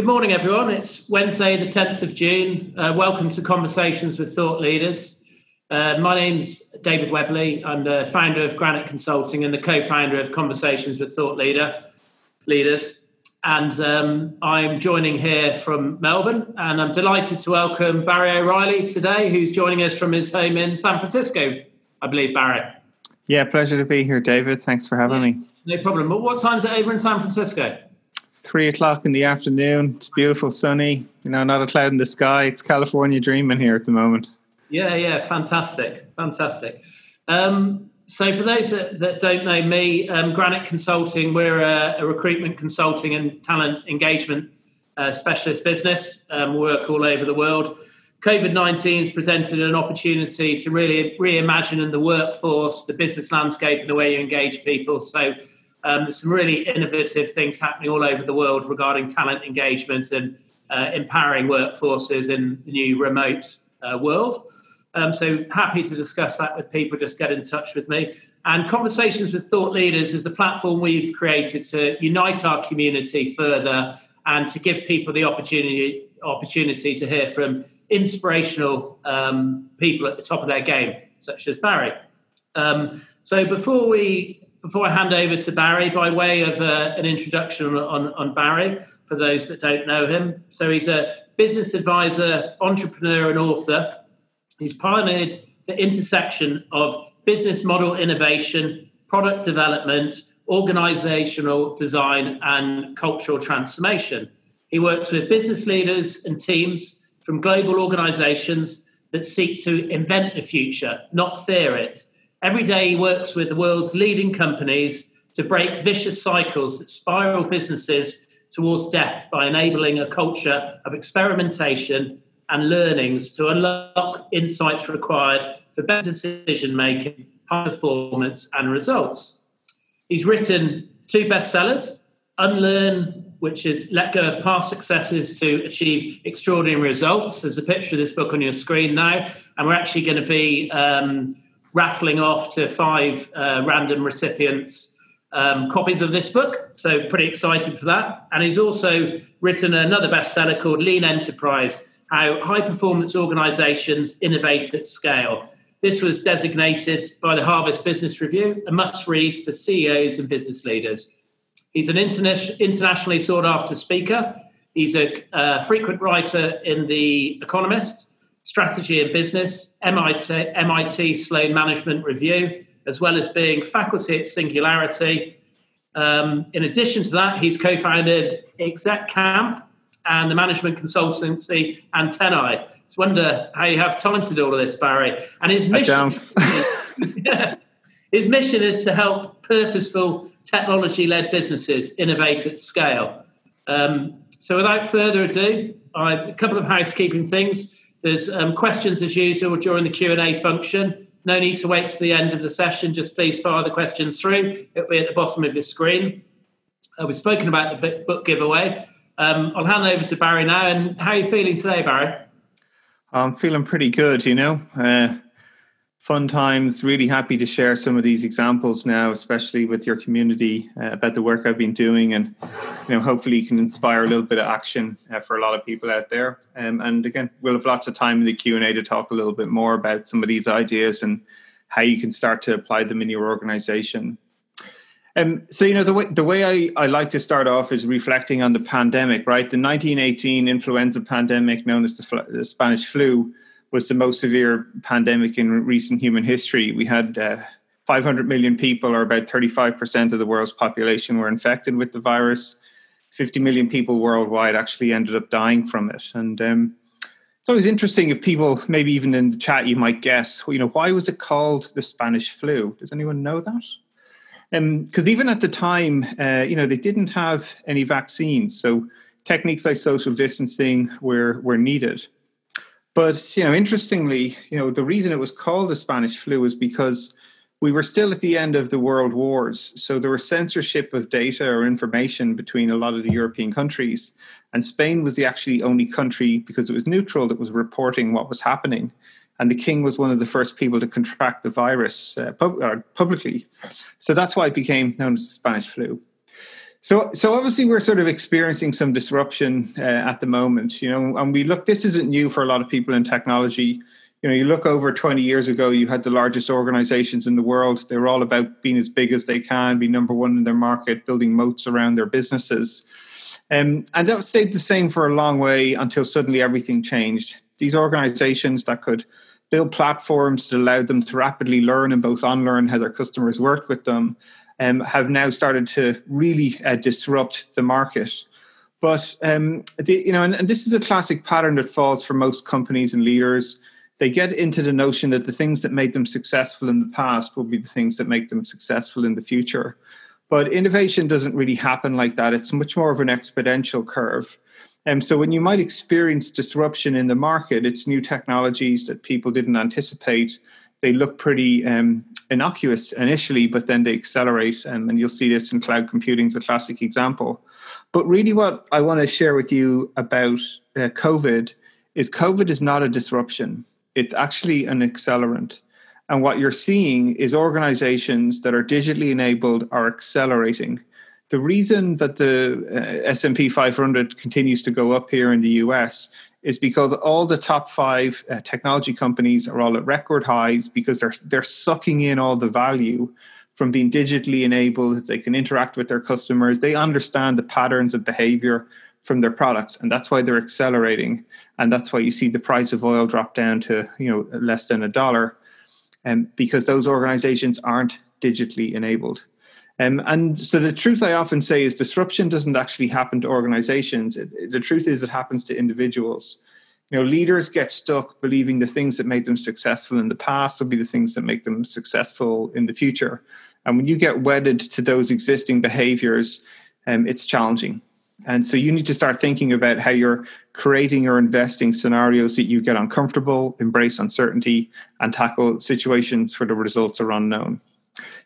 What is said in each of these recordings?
good morning, everyone. It's Wednesday, the 10th of June. Uh, welcome to Conversations with Thought Leaders. Uh, my name's David Webley. I'm the founder of Granite Consulting and the co founder of Conversations with Thought Leader Leaders. And um, I'm joining here from Melbourne, and I'm delighted to welcome Barry O'Reilly today, who's joining us from his home in San Francisco, I believe, Barry. Yeah, pleasure to be here, David. Thanks for having yeah, me. No problem. But what time's it over in San Francisco? Three o'clock in the afternoon. It's beautiful, sunny. You know, not a cloud in the sky. It's California dreaming here at the moment. Yeah, yeah, fantastic, fantastic. Um, so, for those that, that don't know me, um, Granite Consulting, we're a, a, recruitment consulting and talent engagement uh, specialist business. Um, work all over the world. COVID 19 has presented an opportunity to really reimagine the workforce, the business landscape, and the way you engage people. So, um, some really innovative things happening all over the world regarding talent engagement and uh, empowering workforces in the new remote uh, world. Um, so happy to discuss that with people. Just get in touch with me. And Conversations with Thought Leaders is the platform we've created to unite our community further and to give people the opportunity opportunity to hear from inspirational um, people at the top of their game, such as Barry. Um, so before we before I hand over to Barry, by way of uh, an introduction on, on Barry, for those that don't know him, so he's a business advisor, entrepreneur, and author. He's pioneered the intersection of business model innovation, product development, organizational design, and cultural transformation. He works with business leaders and teams from global organizations that seek to invent the future, not fear it. Every day, he works with the world's leading companies to break vicious cycles that spiral businesses towards death by enabling a culture of experimentation and learnings to unlock insights required for better decision making, high performance, and results. He's written two bestsellers Unlearn, which is Let Go of Past Successes to Achieve Extraordinary Results. There's a picture of this book on your screen now, and we're actually going to be um, raffling off to five uh, random recipients um, copies of this book. So, pretty excited for that. And he's also written another bestseller called Lean Enterprise How High Performance Organizations Innovate at Scale. This was designated by the Harvard Business Review a must read for CEOs and business leaders. He's an interna- internationally sought after speaker. He's a uh, frequent writer in The Economist, Strategy and Business, MIT, MIT Sloan Management Review, as well as being faculty at Singularity. Um, in addition to that, he's co founded Exec Camp and the management consultancy Antennae. It's wonder how you have time to do all of this, Barry. And his mission, his mission is to help purposeful technology led businesses innovate at scale. Um, so, without further ado, I, a couple of housekeeping things. There's um, questions as usual during the Q and A function. No need to wait to the end of the session. Just please fire the questions through. It'll be at the bottom of your screen. Uh, we've spoken about the book giveaway. Um, I'll hand over to Barry now. And how are you feeling today, Barry? I'm feeling pretty good, you know. Uh, fun times. Really happy to share some of these examples now, especially with your community uh, about the work I've been doing, and you know, hopefully, you can inspire a little bit of action uh, for a lot of people out there. Um, and again, we'll have lots of time in the Q and A to talk a little bit more about some of these ideas and how you can start to apply them in your organization. Um, so you know the way the way I, I like to start off is reflecting on the pandemic, right? The 1918 influenza pandemic, known as the, the Spanish flu, was the most severe pandemic in recent human history. We had uh, 500 million people, or about 35% of the world's population, were infected with the virus. 50 million people worldwide actually ended up dying from it. And um, it's always interesting if people, maybe even in the chat, you might guess, you know, why was it called the Spanish flu? Does anyone know that? Because um, even at the time, uh, you know, they didn't have any vaccines, so techniques like social distancing were were needed. But you know, interestingly, you know, the reason it was called the Spanish flu was because we were still at the end of the world wars, so there was censorship of data or information between a lot of the European countries, and Spain was the actually only country because it was neutral that was reporting what was happening. And the king was one of the first people to contract the virus uh, pub- publicly, so that's why it became known as the Spanish flu. So, so obviously we're sort of experiencing some disruption uh, at the moment, you know, and we look. This isn't new for a lot of people in technology. You know, you look over 20 years ago, you had the largest organizations in the world. They were all about being as big as they can, be number one in their market, building moats around their businesses. Um, and that stayed the same for a long way until suddenly everything changed. These organizations that could build platforms that allowed them to rapidly learn and both unlearn how their customers worked with them um, have now started to really uh, disrupt the market. But um, the, you know, and, and this is a classic pattern that falls for most companies and leaders. They get into the notion that the things that made them successful in the past will be the things that make them successful in the future. But innovation doesn't really happen like that. It's much more of an exponential curve. And um, so when you might experience disruption in the market, it's new technologies that people didn't anticipate. They look pretty um, innocuous initially, but then they accelerate. And you'll see this in cloud computing is a classic example. But really, what I want to share with you about uh, COVID is COVID is not a disruption, it's actually an accelerant. And what you're seeing is organizations that are digitally enabled are accelerating. The reason that the uh, S&P 500 continues to go up here in the US is because all the top five uh, technology companies are all at record highs because they're they're sucking in all the value from being digitally enabled. They can interact with their customers. They understand the patterns of behavior from their products, and that's why they're accelerating. And that's why you see the price of oil drop down to you know less than a dollar, and um, because those organizations aren't digitally enabled. Um, and so the truth I often say is disruption doesn't actually happen to organizations. It, it, the truth is it happens to individuals. You know, leaders get stuck believing the things that made them successful in the past will be the things that make them successful in the future. And when you get wedded to those existing behaviors, um, it's challenging. And so you need to start thinking about how you're creating or investing scenarios that you get uncomfortable, embrace uncertainty, and tackle situations where the results are unknown.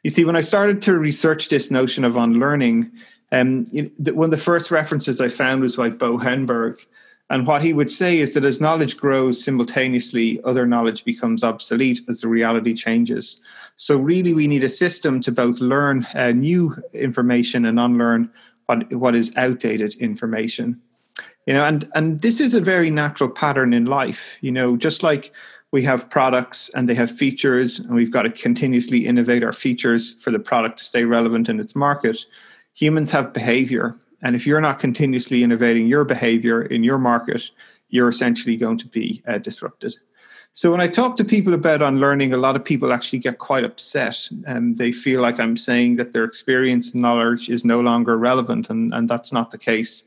You see, when I started to research this notion of unlearning, um, one of the first references I found was by Bo Hedberg. And what he would say is that as knowledge grows simultaneously, other knowledge becomes obsolete as the reality changes. So, really, we need a system to both learn uh, new information and unlearn what, what is outdated information. You know, and, and this is a very natural pattern in life. You know, just like we have products and they have features, and we've got to continuously innovate our features for the product to stay relevant in its market. Humans have behavior. And if you're not continuously innovating your behavior in your market, you're essentially going to be uh, disrupted. So when I talk to people about unlearning, a lot of people actually get quite upset and they feel like I'm saying that their experience and knowledge is no longer relevant, and, and that's not the case.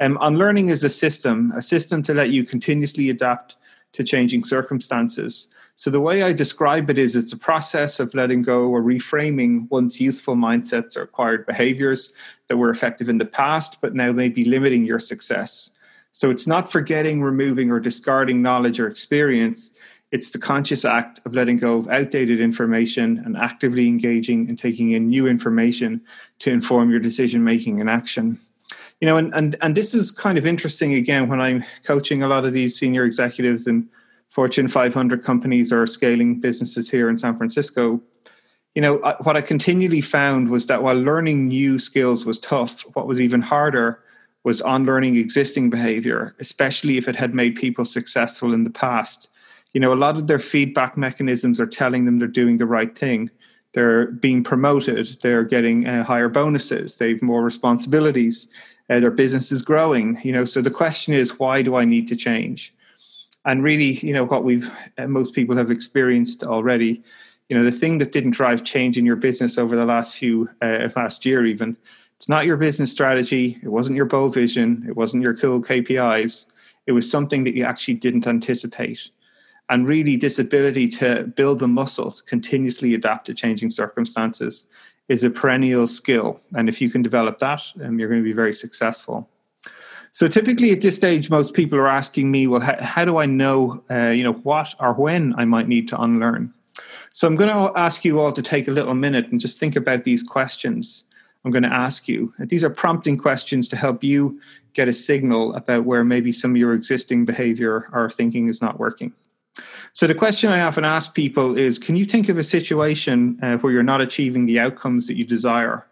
Um, unlearning is a system, a system to let you continuously adapt to changing circumstances. So the way I describe it is it's a process of letting go or reframing one's youthful mindsets or acquired behaviors that were effective in the past, but now may be limiting your success. So it's not forgetting, removing, or discarding knowledge or experience. It's the conscious act of letting go of outdated information and actively engaging and taking in new information to inform your decision making and action you know, and, and and this is kind of interesting again when I'm coaching a lot of these senior executives in Fortune 500 companies or scaling businesses here in San Francisco. You know, what I continually found was that while learning new skills was tough, what was even harder was unlearning existing behavior, especially if it had made people successful in the past. You know, a lot of their feedback mechanisms are telling them they're doing the right thing. They're being promoted, they're getting uh, higher bonuses, they've more responsibilities, uh, their business is growing you know so the question is why do i need to change? And really you know what we've uh, most people have experienced already you know the thing that didn't drive change in your business over the last few uh, last year even it's not your business strategy it wasn't your bold vision it wasn't your cool kpis it was something that you actually didn't anticipate. And really this ability to build the muscle to continuously adapt to changing circumstances is a perennial skill. And if you can develop that, um, you're going to be very successful. So typically at this stage, most people are asking me, well, how, how do I know, uh, you know, what or when I might need to unlearn? So I'm going to ask you all to take a little minute and just think about these questions I'm going to ask you. These are prompting questions to help you get a signal about where maybe some of your existing behavior or thinking is not working. So the question I often ask people is: Can you think of a situation uh, where you're not achieving the outcomes that you desire?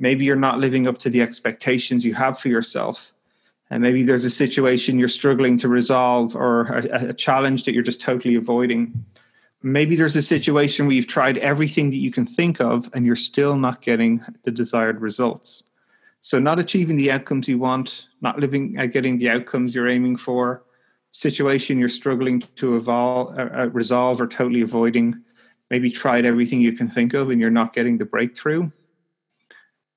maybe you're not living up to the expectations you have for yourself and maybe there's a situation you're struggling to resolve or a, a, challenge that you're just totally avoiding maybe there's a situation where you've tried everything that you can think of and you're still not getting the desired results so not achieving the outcomes you want not living uh, getting the outcomes you're aiming for situation you're struggling to evolve, uh, uh, resolve or totally avoiding maybe tried everything you can think of and you're not getting the breakthrough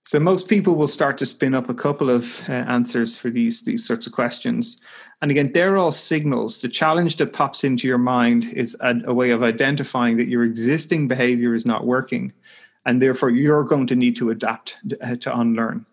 so most people will start to spin up a couple of uh, answers for these these sorts of questions, and again, they're all signals. The challenge that pops into your mind is a, a way of identifying that your existing behavior is not working, and therefore you're going to need to adapt uh, to unlearn.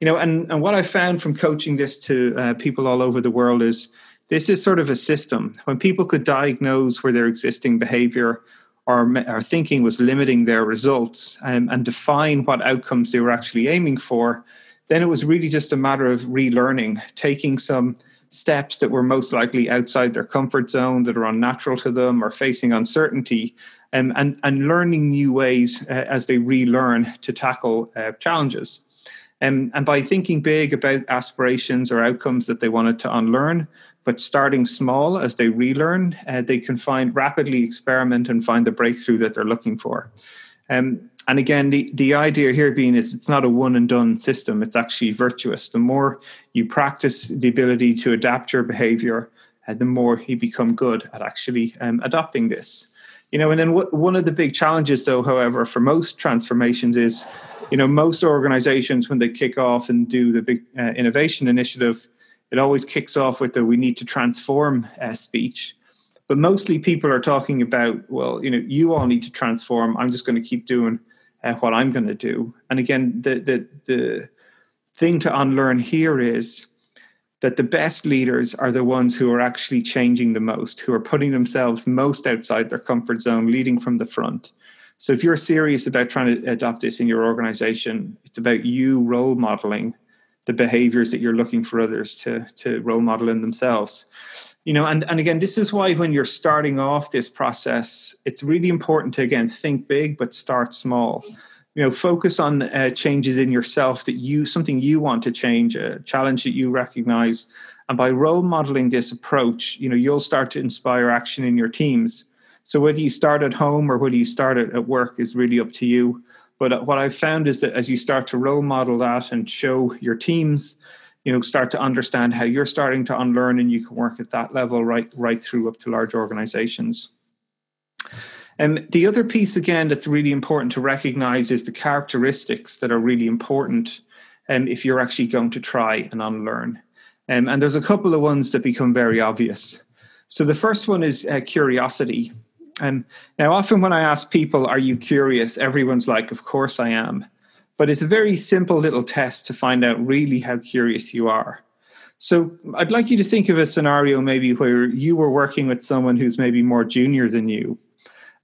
You know, and and what I found from coaching this to uh, people all over the world is this is sort of a system. When people could diagnose where their existing behavior or, or thinking was limiting their results um, and define what outcomes they were actually aiming for, then it was really just a matter of relearning, taking some steps that were most likely outside their comfort zone, that are unnatural to them, or facing uncertainty, um, and, and learning new ways uh, as they relearn to tackle uh, challenges. Um, and by thinking big about aspirations or outcomes that they wanted to unlearn, but starting small as they relearn, uh, they can find rapidly experiment and find the breakthrough that they're looking for. Um, and again, the, the idea here being is it's not a one and done system, it's actually virtuous. The more you practice the ability to adapt your behavior, uh, the more you become good at actually um, adopting this. You know, and then w- one of the big challenges, though, however, for most transformations is, you know, most organizations when they kick off and do the big uh, innovation initiative, it always kicks off with the we need to transform uh, speech. But mostly people are talking about, well, you know, you all need to transform. I'm just going to keep doing uh, what I'm going to do. And again, the, the, the thing to unlearn here is that the best leaders are the ones who are actually changing the most, who are putting themselves most outside their comfort zone, leading from the front. So if you're serious about trying to adopt this in your organization, it's about you role modeling the behaviors that you're looking for others to to role model in themselves. You know and and again this is why when you're starting off this process it's really important to again think big but start small. You know focus on uh, changes in yourself that you something you want to change a challenge that you recognize. And by role modeling this approach you know you'll start to inspire action in your teams. So whether you start at home or whether you start at work is really up to you but what I've found is that as you start to role model that and show your teams, you know, start to understand how you're starting to unlearn, and you can work at that level right right through up to large organizations. And the other piece again that's really important to recognize is the characteristics that are really important um, if you're actually going to try and unlearn. Um, and there's a couple of ones that become very obvious. So the first one is uh, curiosity. And now, often when I ask people, Are you curious? everyone's like, Of course I am. But it's a very simple little test to find out really how curious you are. So I'd like you to think of a scenario maybe where you were working with someone who's maybe more junior than you,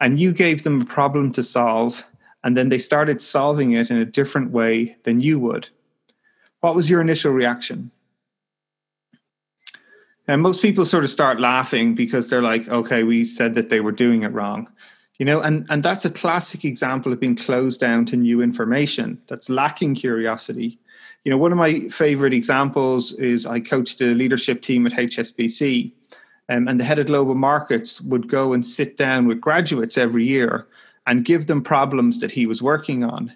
and you gave them a problem to solve, and then they started solving it in a different way than you would. What was your initial reaction? And most people sort of start laughing because they're like, okay, we said that they were doing it wrong. You know, and, and that's a classic example of being closed down to new information that's lacking curiosity. You know, one of my favorite examples is I coached a leadership team at HSBC, um, and the head of global markets would go and sit down with graduates every year and give them problems that he was working on.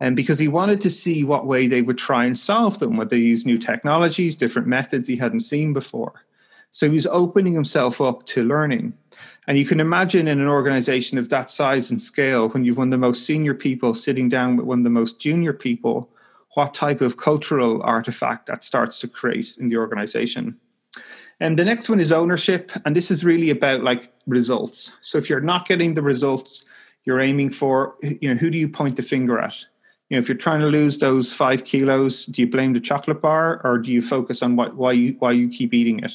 And because he wanted to see what way they would try and solve them, would they use new technologies, different methods he hadn't seen before. So he was opening himself up to learning. And you can imagine in an organization of that size and scale, when you've one of the most senior people sitting down with one of the most junior people, what type of cultural artifact that starts to create in the organization. And the next one is ownership. And this is really about like results. So if you're not getting the results you're aiming for, you know, who do you point the finger at? You know, if you're trying to lose those five kilos, do you blame the chocolate bar or do you focus on what, why you why you keep eating it?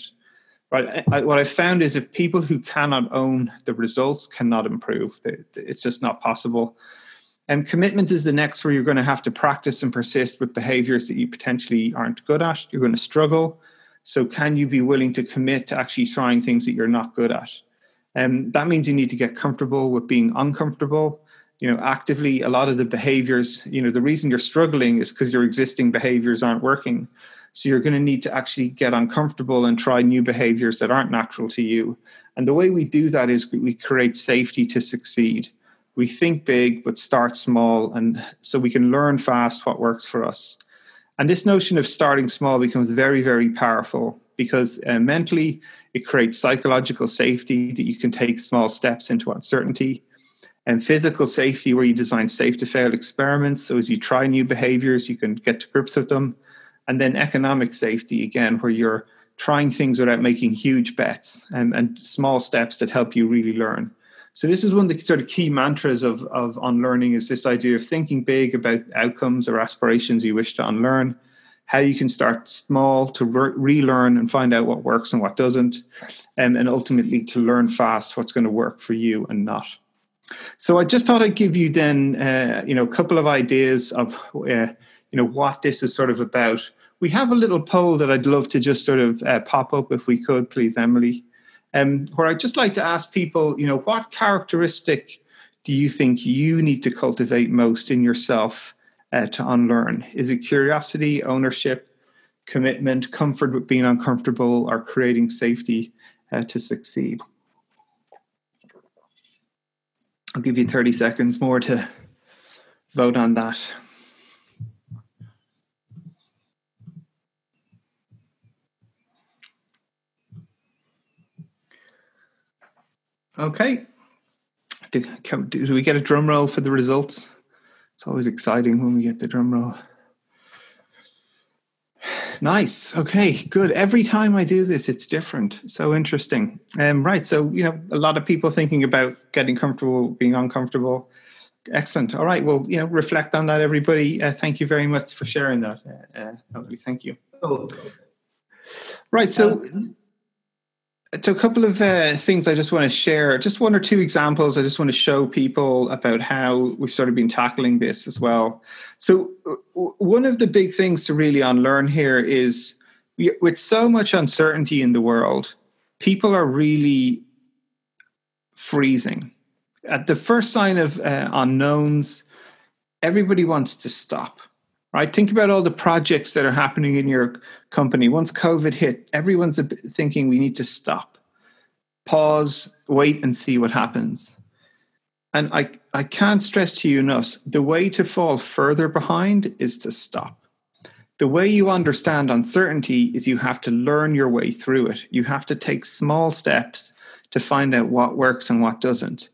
Right. I, what I found is if people who cannot own the results cannot improve, it's just not possible. And commitment is the next where you're going to have to practice and persist with behaviors that you potentially aren't good at. You're going to struggle. So, can you be willing to commit to actually trying things that you're not good at? And um, that means you need to get comfortable with being uncomfortable you know actively a lot of the behaviors you know the reason you're struggling is because your existing behaviors aren't working. So you're going to need to actually get uncomfortable and try new behaviors that aren't natural to you. And the way we do that is we create safety to succeed. We think big but start small and so we can learn fast what works for us. And this notion of starting small becomes very very powerful because uh, mentally it creates psychological safety that you can take small steps into uncertainty and physical safety where you design safe to fail experiments. So as you try new behaviors you can get to grips with them. And then economic safety again where you're trying things without making huge bets and, and small steps that help you really learn. So this is one of the sort of key mantras of, of unlearning is this idea of thinking big about outcomes or aspirations you wish to unlearn how you can start small to re- relearn and find out what works and what doesn't and, and ultimately to learn fast what's going to work for you and not so I just thought I'd give you then, uh, you know, a couple of ideas of, uh, you know, what this is sort of about. We have a little poll that I'd love to just sort of uh, pop up if we could, please, Emily, um, where I'd just like to ask people, you know, what characteristic do you think you need to cultivate most in yourself uh, to unlearn? Is it curiosity, ownership, commitment, comfort with being uncomfortable, or creating safety uh, to succeed? I'll give you 30 seconds more to vote on that. Okay. Do, do, we get a drum roll for the results? It's always exciting when we get the drum roll. Nice. Okay, good. Every time I do this, it's different. So interesting. Um, right. So, you know, a lot of people thinking about getting comfortable, being uncomfortable. Excellent. All right. Well, you know, reflect on that, everybody. Uh, thank you very much for sharing that. Uh, uh thank you. Oh. Right. So, um, so a couple of uh, things I just want to share, just one or two examples. I just want to show people about how we've sort of been tackling this as well. So one of the big things to really unlearn here is with so much uncertainty in the world, people are really freezing. At the first sign of uh, unknowns, everybody wants to stop right? Think about all the projects that are happening in your company. Once COVID hit, everyone's thinking we need to stop, pause, wait, and see what happens. And I, I can't stress to you enough the way to fall further behind is to stop. The way you understand uncertainty is you have to learn your way through it. You have to take small steps to find out what works and what doesn't.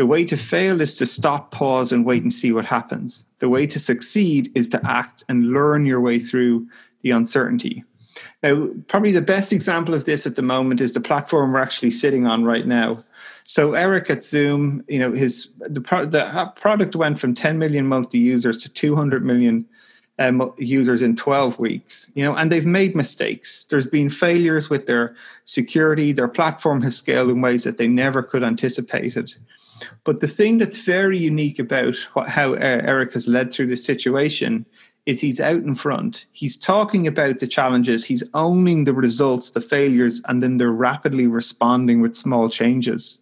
The way to fail is to stop, pause, and wait and see what happens. The way to succeed is to act and learn your way through the uncertainty. Now, probably the best example of this at the moment is the platform we're actually sitting on right now. So Eric at Zoom, you know, his the, pro- the product went from 10 million monthly users to 200 million um, users in 12 weeks. You know, and they've made mistakes. There's been failures with their security. Their platform has scaled in ways that they never could anticipate it. But the thing that's very unique about what, how uh, Eric has led through this situation is he's out in front. He's talking about the challenges, he's owning the results, the failures, and then they're rapidly responding with small changes.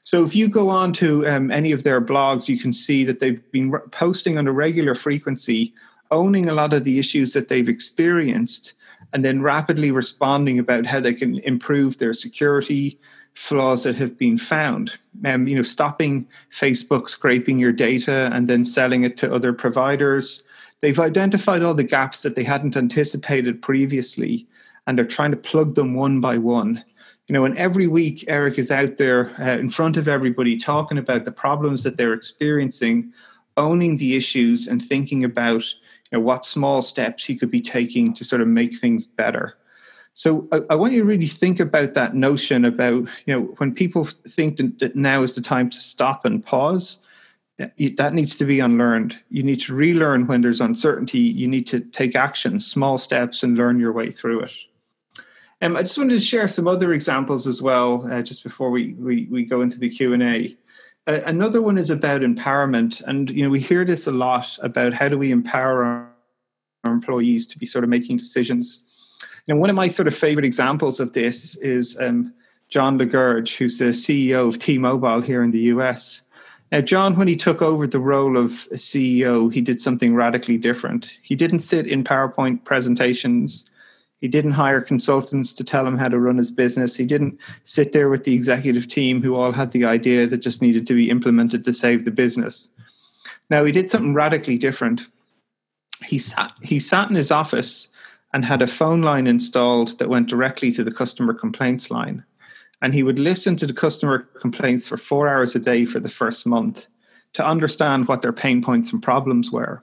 So if you go on to um, any of their blogs, you can see that they've been re- posting on a regular frequency, owning a lot of the issues that they've experienced, and then rapidly responding about how they can improve their security, flaws that have been found. Um, you know, stopping Facebook scraping your data and then selling it to other providers. They've identified all the gaps that they hadn't anticipated previously, and they're trying to plug them one by one. You know, and every week Eric is out there uh, in front of everybody talking about the problems that they're experiencing, owning the issues, and thinking about you know what small steps he could be taking to sort of make things better. So I, I, want you to really think about that notion about, you know, when people think that now is the time to stop and pause, that needs to be unlearned. You need to relearn when there's uncertainty. You need to take action, small steps, and learn your way through it. Um, I just wanted to share some other examples as well, uh, just before we, we, we go into the Q and A. Uh, another one is about empowerment, and you know we hear this a lot about how do we empower our employees to be sort of making decisions and one of my sort of favorite examples of this is um, John Legere, who's the CEO of T-Mobile here in the US. Now, John, when he took over the role of CEO, he did something radically different. He didn't sit in PowerPoint presentations. He didn't hire consultants to tell him how to run his business. He didn't sit there with the executive team who all had the idea that just needed to be implemented to save the business. Now, he did something radically different. He sat, he sat in his office and had a phone line installed that went directly to the customer complaints line and he would listen to the customer complaints for four hours a day for the first month to understand what their pain points and problems were.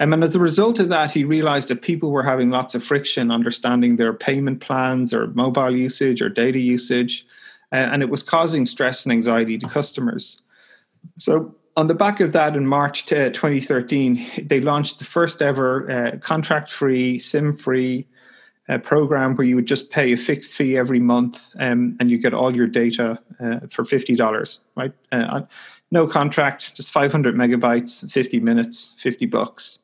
Um, and as a result of that, he realized that people were having lots of friction understanding their payment plans or mobile usage or data usage, uh, and it was causing stress and anxiety to customers. So, on the back of that, in March 2013, they launched the first ever uh, contract free, SIM free, a program where you would just pay a fixed fee every month um, and you get all your data uh, for $50, right? Uh, no contract, just 500 megabytes, 50 minutes, 50 bucks.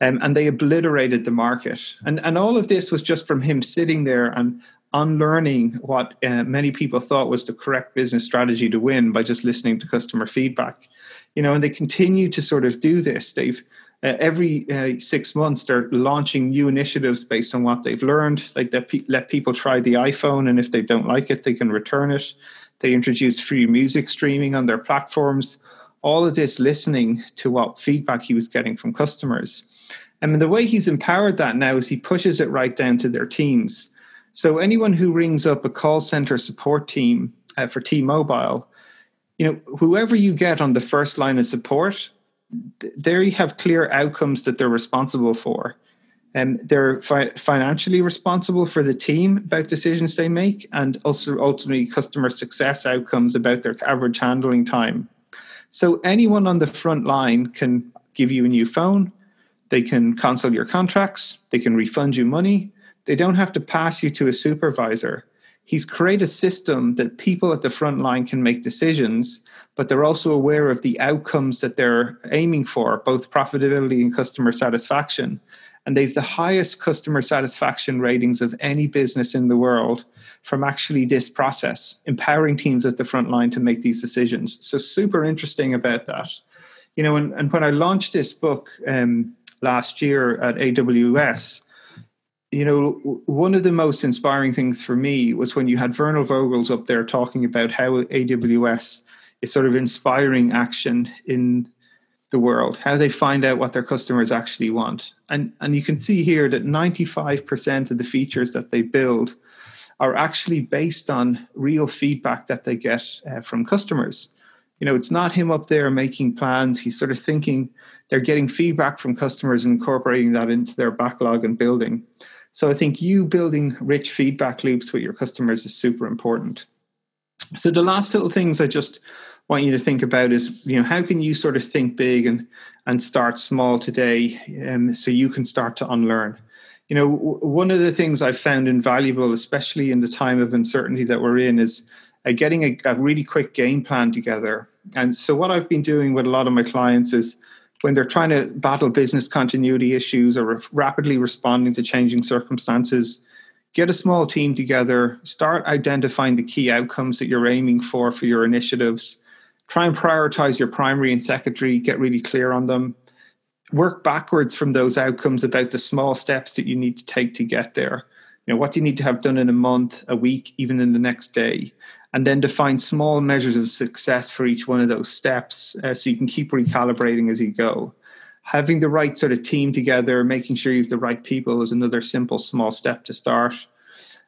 Um, and they obliterated the market. And, and all of this was just from him sitting there and unlearning what uh, many people thought was the correct business strategy to win by just listening to customer feedback. You know, and they continue to sort of do this. They've uh, every uh, six months they're launching new initiatives based on what they've learned. Like they pe- let people try the iphone and if they don't like it they can return it. They introduce free music streaming on their platforms. All of this listening to what feedback he was getting from customers. And the way he's empowered that now is he pushes it right down to their teams. So anyone who rings up a call center support team uh, for t-mobile you know whoever you get on the first line of support there you have clear outcomes that they're responsible for. And they're fi- financially responsible for the team about decisions they make, and also ultimately customer success outcomes about their average handling time. So anyone on the front line can give you a new phone, they can cancel your contracts, they can refund you money. They don't have to pass you to a supervisor. He's created a system that people at the front line can make decisions but they're also aware of the outcomes that they're aiming for, both profitability and customer satisfaction. And they've the highest customer satisfaction ratings of any business in the world from actually this process, empowering teams at the front line to make these decisions. So, super interesting about that. You know, and, and when I launched this book um, last year at AWS, you know, one of the most inspiring things for me was when you had Werner Vogels up there talking about how AWS is sort of inspiring action in the world, how they find out what their customers actually want. And, and you can see here that 95% of the features that they build are actually based on real feedback that they get uh, from customers. You know, it's not him up there making plans. He's sort of thinking they're getting feedback from customers and incorporating that into their backlog and building. So I think you building rich feedback loops with your customers is super important. So the last little things I just want you to think about is you know how can you sort of think big and and start small today um, so you can start to unlearn you know w- one of the things i've found invaluable especially in the time of uncertainty that we're in is uh, getting a, a, really quick game plan together and so what i've been doing with a lot of my clients is when they're trying to battle business continuity issues or rapidly responding to changing circumstances get a small team together start identifying the key outcomes that you're aiming for for your initiatives try and prioritize your primary and secondary, get really clear on them. Work backwards from those outcomes about the small steps that you need to take to get there. You know, what do you need to have done in a month, a week, even in the next day? And then define small measures of success for each one of those steps uh, so you can keep recalibrating as you go. Having the right sort of team together, making sure you have the right people is another simple small step to start.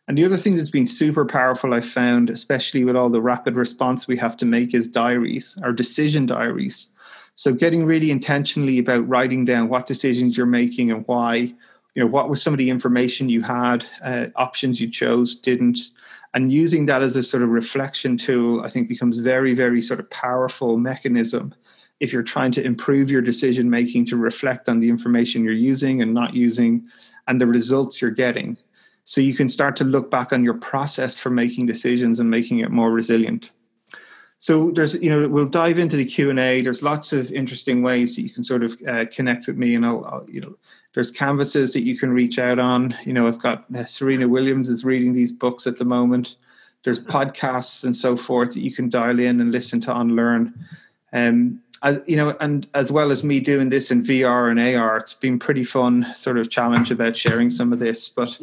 And the other thing that's been super powerful, I found, especially with all the rapid response we have to make, is diaries, our decision diaries. So getting really intentionally about writing down what decisions you're making and why, you know, what was some of the information you had, uh, options you chose, didn't, and using that as a sort of reflection tool, I think becomes very, very sort of powerful mechanism if you're trying to improve your decision making to reflect on the information you're using and not using and the results you're getting. So you can start to look back on your process for making decisions and making it more resilient. So there's you know we'll dive into the q&a there's lots of interesting ways that you can sort of uh, connect with me and I'll, I'll, you know there's canvases that you can reach out on you know i've got uh, serena williams is reading these books at the moment there's podcasts and so forth that you can dial in and listen to unlearn Um, as, you know, and as well as me doing this in VR and AR, it's been pretty fun sort of challenge about sharing some of this. But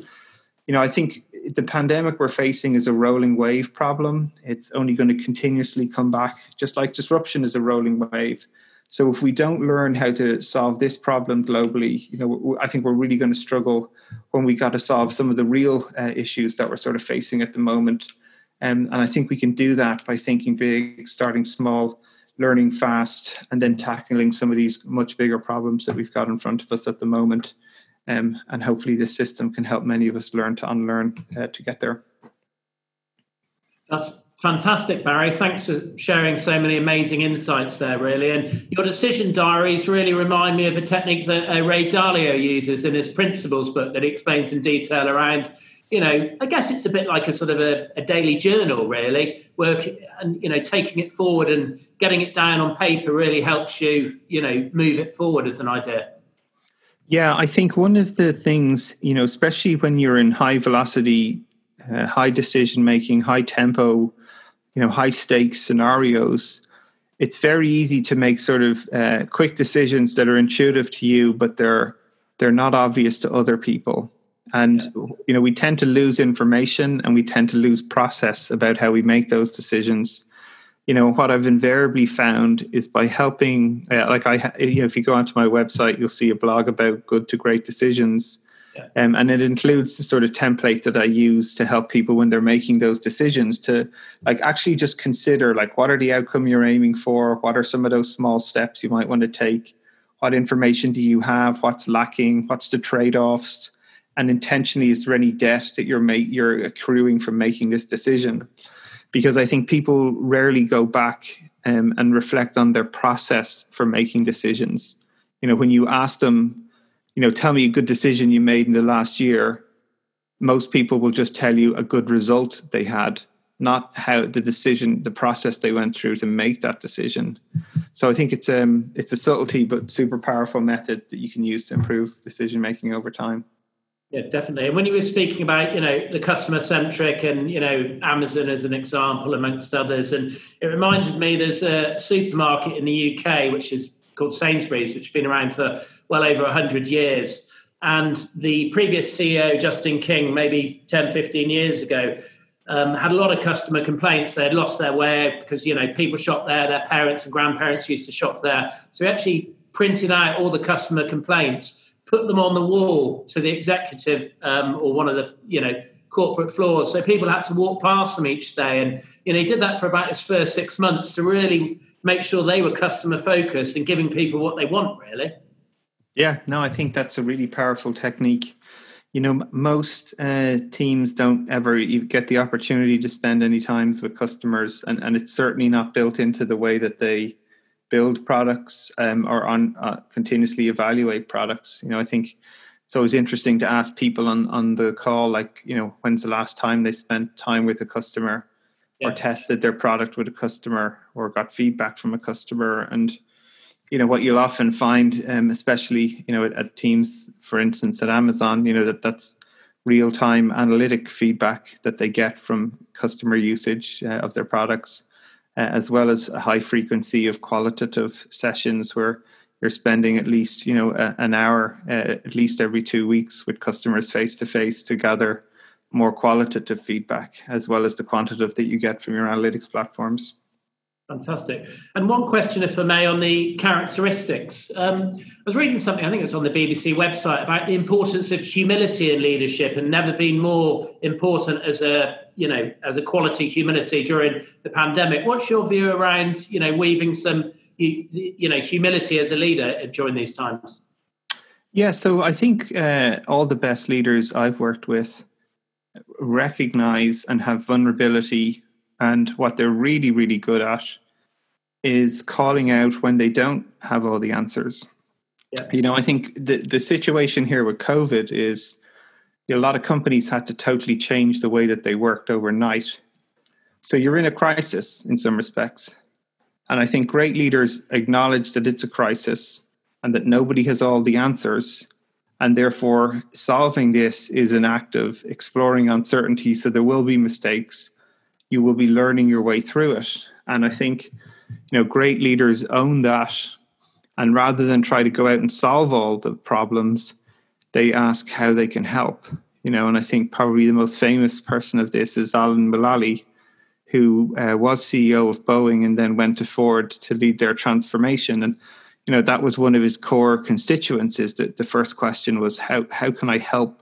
you know, I think the pandemic we're facing is a rolling wave problem. It's only going to continuously come back, just like disruption is a rolling wave. So if we don't learn how to solve this problem globally, you know, I think we're really going to struggle when we got to solve some of the real uh, issues that we're sort of facing at the moment. Um, and I think we can do that by thinking big, starting small, learning fast, and then tackling some of these much bigger problems that we've got in front of us at the moment. Um, and hopefully, this system can help many of us learn to unlearn uh, to get there. That's fantastic, Barry. Thanks for sharing so many amazing insights there, really. And your decision diaries really remind me of a technique that uh, Ray Dalio uses in his principles book that he explains in detail around you know, I guess it's a bit like a sort of a, a, daily journal, really. Work and you know, taking it forward and getting it down on paper really helps you, you know, move it forward as an idea. Yeah, I think one of the things, you know, especially when you're in high velocity, uh, high decision making, high tempo, you know, high stakes scenarios, it's very easy to make sort of uh, quick decisions that are intuitive to you, but they're they're not obvious to other people. And yeah. you know, we tend to lose information and we tend to lose process about how we make those decisions you know what i've invariably found is by helping uh, like i you know if you go onto my website you'll see a blog about good to great decisions yeah. um, and it includes the sort of template that i use to help people when they're making those decisions to like actually just consider like what are the outcome you're aiming for? What are some of those small steps you might want to take? What information do you have? What's lacking? What's the trade-offs? And intentionally is there any debt that you're ma- you're accruing from making this decision? Because I think people rarely go back um, and reflect on their process for making decisions. You know, when you ask them, you know, tell me a good decision you made in the last year, most people will just tell you a good result they had, not how the decision, the process they went through to make that decision. So I think it's um it's a subtlety but super powerful method that you can use to improve decision making over time. Yeah, definitely. And when you were speaking about, you know, the customer centric and, you know, Amazon as an example, amongst others, and it reminded me there's a supermarket in the UK which is called Sainsbury's, which has been around for well over 100 years. And the previous CEO, Justin King, maybe 10, 15 years ago, um, had a lot of customer complaints. They had lost their way because, you know, people shop there, their parents and grandparents used to shop there. So he actually printed out all the customer complaints put them on the wall to the executive um, or one of the you know corporate floors. So people had to walk past them each day, and you know he did that for about his first six months to really make sure they were customer focused and giving people what they want. Really. Yeah, no, I think that's a really powerful technique. You know, most uh, teams don't ever get the opportunity to spend any times with customers, and, and it's certainly not built into the way that they build products um, or on uh, continuously evaluate products. You know, I think it's always interesting to ask people on on the call, like, you know, when's the last time they spent time with a customer yeah. or tested their product with a customer or got feedback from a customer and you know what you'll often find um, especially you know at, at, teams for instance at amazon you know that that's real time analytic feedback that they get from customer usage uh, of their products uh, as well as a high frequency of qualitative sessions where you're spending at least you know a, an hour uh, at least every two weeks with customers face to face to gather more qualitative feedback as well as the quantitative that you get from your analytics platforms Fantastic. And one question, if I may, on the characteristics. Um, I was reading something, I think it's on the BBC website, about the importance of humility in leadership and never been more important as a, you know, as a quality humility during the pandemic. What's your view around, you know, weaving some, you, you know, humility as a leader during these times? Yeah, so I think uh, all the best leaders I've worked with recognize and have vulnerability and what they're really, really good at is calling out when they don't have all the answers. Yeah. You know, I think the, the situation here with COVID is a lot of companies had to totally change the way that they worked overnight. So you're in a crisis in some respects. And I think great leaders acknowledge that it's a crisis and that nobody has all the answers. And therefore, solving this is an act of exploring uncertainty. So there will be mistakes. You will be learning your way through it. And I think you know great leaders own that and rather than try to go out and solve all the problems they ask how they can help you know and i think probably the most famous person of this is alan mulally who uh, was ceo of boeing and then went to ford to lead their transformation and you know that was one of his core constituents is that the first question was how how can i help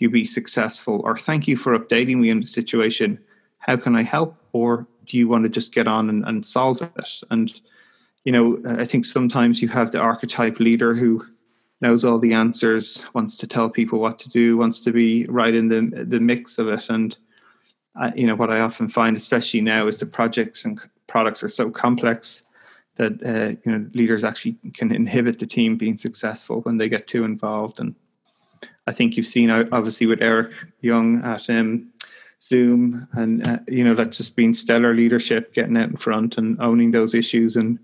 you be successful? Or thank you for updating me on the situation. How can i help? Or do you want to just get on and, and solve it? And you know i think sometimes you have the archetype leader who knows all the answers wants to tell people what to do wants to be right in the the mix of it. And uh, you know what i often find especially now is the projects and products are so complex that uh, you know leaders actually can inhibit the team being successful when they get too involved. And I think you've seen obviously with Eric Yuan at um, Zoom, and uh, you know that's just been stellar leadership, getting out in front and owning those issues and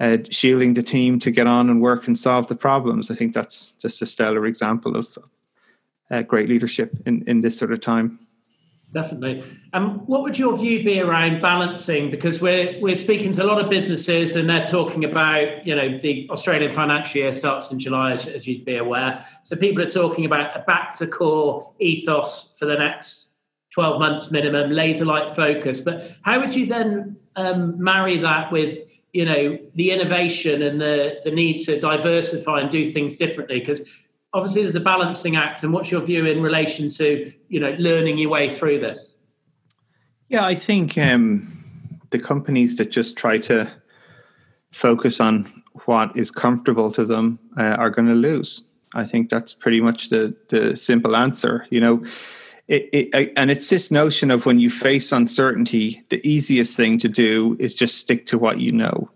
uh, shielding the team to get on and work and solve the problems. I think that's just a stellar example of uh, great leadership in in this sort of time. Definitely. Um, what would your view be around balancing? Because we're we're speaking to a lot of businesses, and they're talking about you know the Australian financial year starts in July, as, as you'd be aware. So people are talking about a back to core ethos for the next twelve months minimum, laser like focus. But how would you then um, marry that with you know the innovation and the the need to diversify and do things differently? Because obviously there's a balancing act and what's your view in relation to you know learning your way through this? Yeah i think um, the companies that just try to focus on what is comfortable to them uh, are going to lose. I think that's pretty much the the simple answer you know? It, it, and it's this notion of when you face uncertainty the easiest thing to do is just stick to what you know.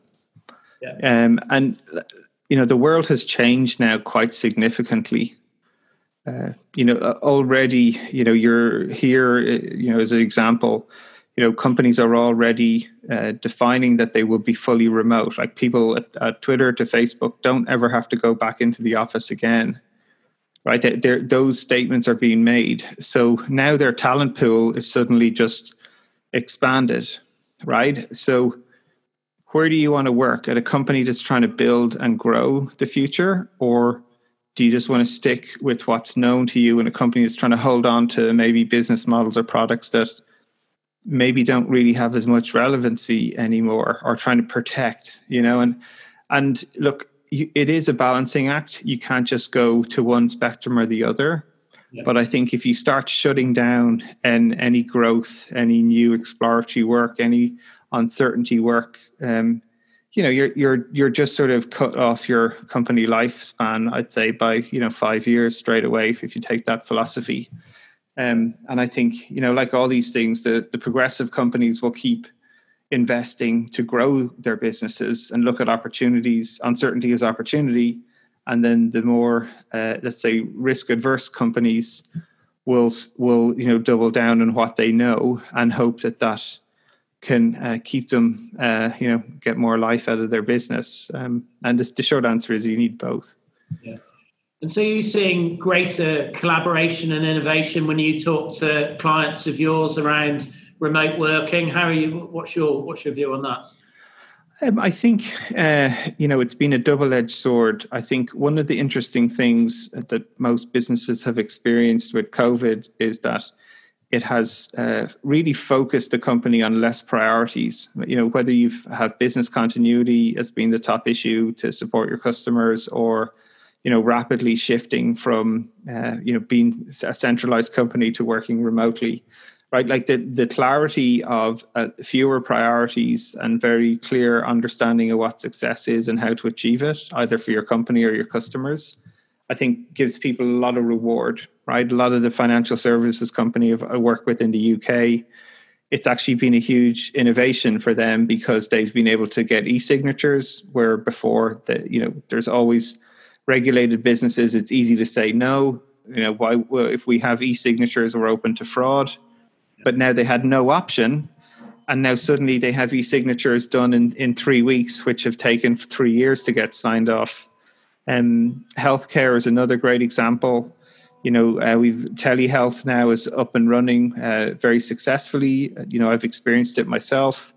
Yeah. um, and you know the world has changed now quite significantly. Uh, you know already you know you're here uh, you know as an example you know companies are already uh, defining that they will be fully remote. Like people at, at, twitter to facebook don't ever have to go back into the office again right? They're, those statements are being made. So now their talent pool is suddenly just expanded right? So where do you want to work? At a company that's trying to build and grow the future or do you just want to stick with what's known to you in a company that's trying to hold on to maybe business models or products that maybe don't really have as much relevancy anymore or trying to protect you know? And and look you, it is a balancing act. You can't just go to one spectrum or the other. Yeah. but i think if you start shutting down and any growth any new exploratory work any uncertainty work, um, you know, you're you're you're just sort of cut off your company lifespan. I'd say by you know five years straight away if you take that philosophy. Um, and I think you know, like all these things, the the progressive companies will keep investing to grow their businesses and look at opportunities, uncertainty is opportunity, and then the more uh, let's say risk adverse companies will will you know double down on what they know and hope that that can uh, keep them, uh, you know, get more life out of their business. Um, and the, the, short answer is you need both. Yeah. And so you're seeing greater collaboration and innovation when you talk to clients of yours around remote working. How are you? What's your What's your view on that? Um, I think uh, you know it's been a double-edged sword. I think one of the interesting things that most businesses have experienced with COVID is that it has uh, really focused the company on less priorities. You know, whether you've have business continuity as being the top issue to support your customers, or you know, rapidly shifting from uh, you know being a centralized company to working remotely, right? Like the the clarity of uh, fewer priorities and very clear understanding of what success is and how to achieve it, either for your company or your customers I think gives people a lot of reward, right? A lot of the financial services company I work with in the UK, it's actually been a huge innovation for them because they've been able to get e-signatures where before that you know there's always regulated businesses it's easy to say no you know why if we have e-signatures we're open to fraud but now they had no option and now suddenly they have e-signatures done in, in three weeks which have taken three years to get signed off um, healthcare is another great example. You know, uh, we've telehealth now is up and running uh, very successfully. You know, I've experienced it myself.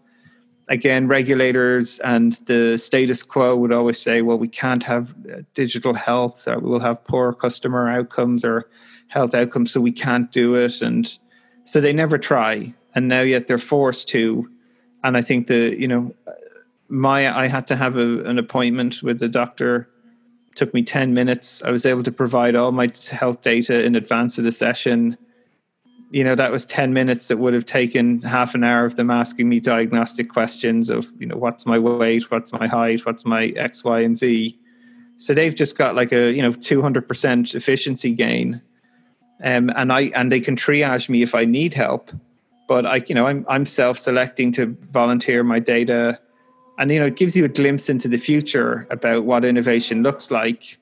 again, regulators and the status quo would always say, well, we can't have uh, digital health, so we'll have poor customer outcomes or health outcomes, so we can't do it. And so they never try. And now yet they're forced to. And I think the, you know, my, I had to have a, an appointment with the doctor. Took me 10 minutes. I was able to provide all my health data in advance of the session. You know that was 10 minutes that would have taken half an hour of them asking me diagnostic questions of you know what's my weight what's my height what's my x y and z. So they've just got like a you know 200% efficiency gain. Um, and i and they can triage me if i need help. But i you know i'm i'm self-selecting to volunteer my data and you know it gives you a glimpse into the future about what innovation looks like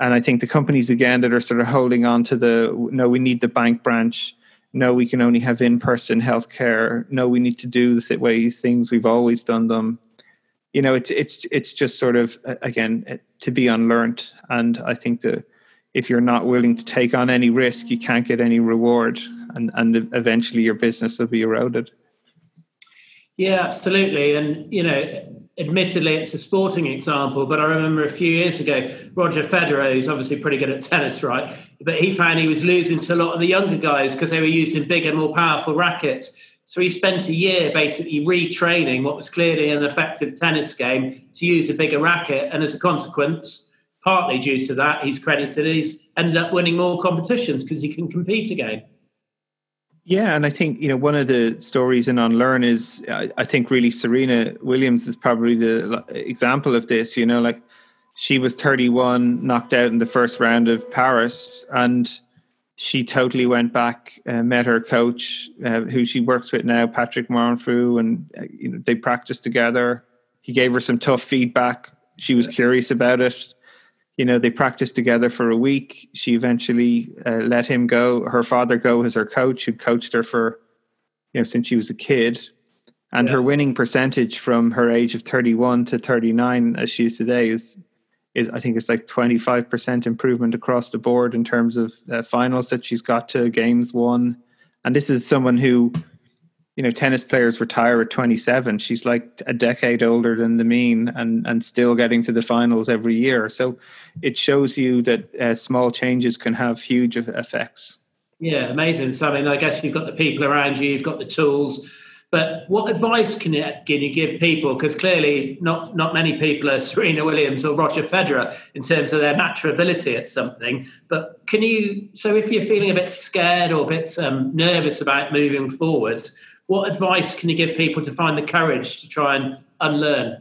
and i think the companies again that are sort of holding on to the no we need the bank branch no, we can only have in person healthcare. No, we need to do the way things we've always done them. You know, it's it's it's just sort of again to be unlearned. And I think that if you're not willing to take on any risk, you can't get any reward, and and eventually your business will be eroded. Yeah, absolutely. And you know, admittedly, it's a sporting example, but I remember a few years ago, Roger Federer, who's obviously pretty good at tennis, right? But he found he was losing to a lot of the younger guys because they were using bigger, more powerful rackets. So he spent a year basically retraining what was clearly an effective tennis game to use a bigger racket. And as a consequence, partly due to that, he's credited, he's ended up winning more competitions because he can compete again. Yeah, and I think you know one of the stories in Unlearn is I, I, think really Serena Williams is probably the example of this. You know, like she was 31, knocked out in the first round of Paris, and she totally went back, uh, met her coach, uh, who she works with now, Patrick Mouratoglou, and uh, you know they practiced together. He gave her some tough feedback. She was curious about it you know they practiced together for a week. She eventually uh, let him go. Her father go as her coach who coached her for you know since she was a kid. And yeah. her winning percentage from her age of 31 to 39 as she is today is is i think it's like 25% improvement across the board in terms of uh, finals that she's got to games won. And this is someone who you know tennis players retire at 27 she's like a decade older than the mean and and still getting to the finals every year so it shows you that uh, small changes can have huge effects yeah amazing so i mean i guess you've got the people around you you've got the tools but what advice can you, can you give people? Because clearly, not not many people are Serena Williams or Roger Federer in terms of their natural ability at something. But can you? So, if you're feeling a bit scared or a bit um, nervous about moving forwards, what advice can you give people to find the courage to try and unlearn?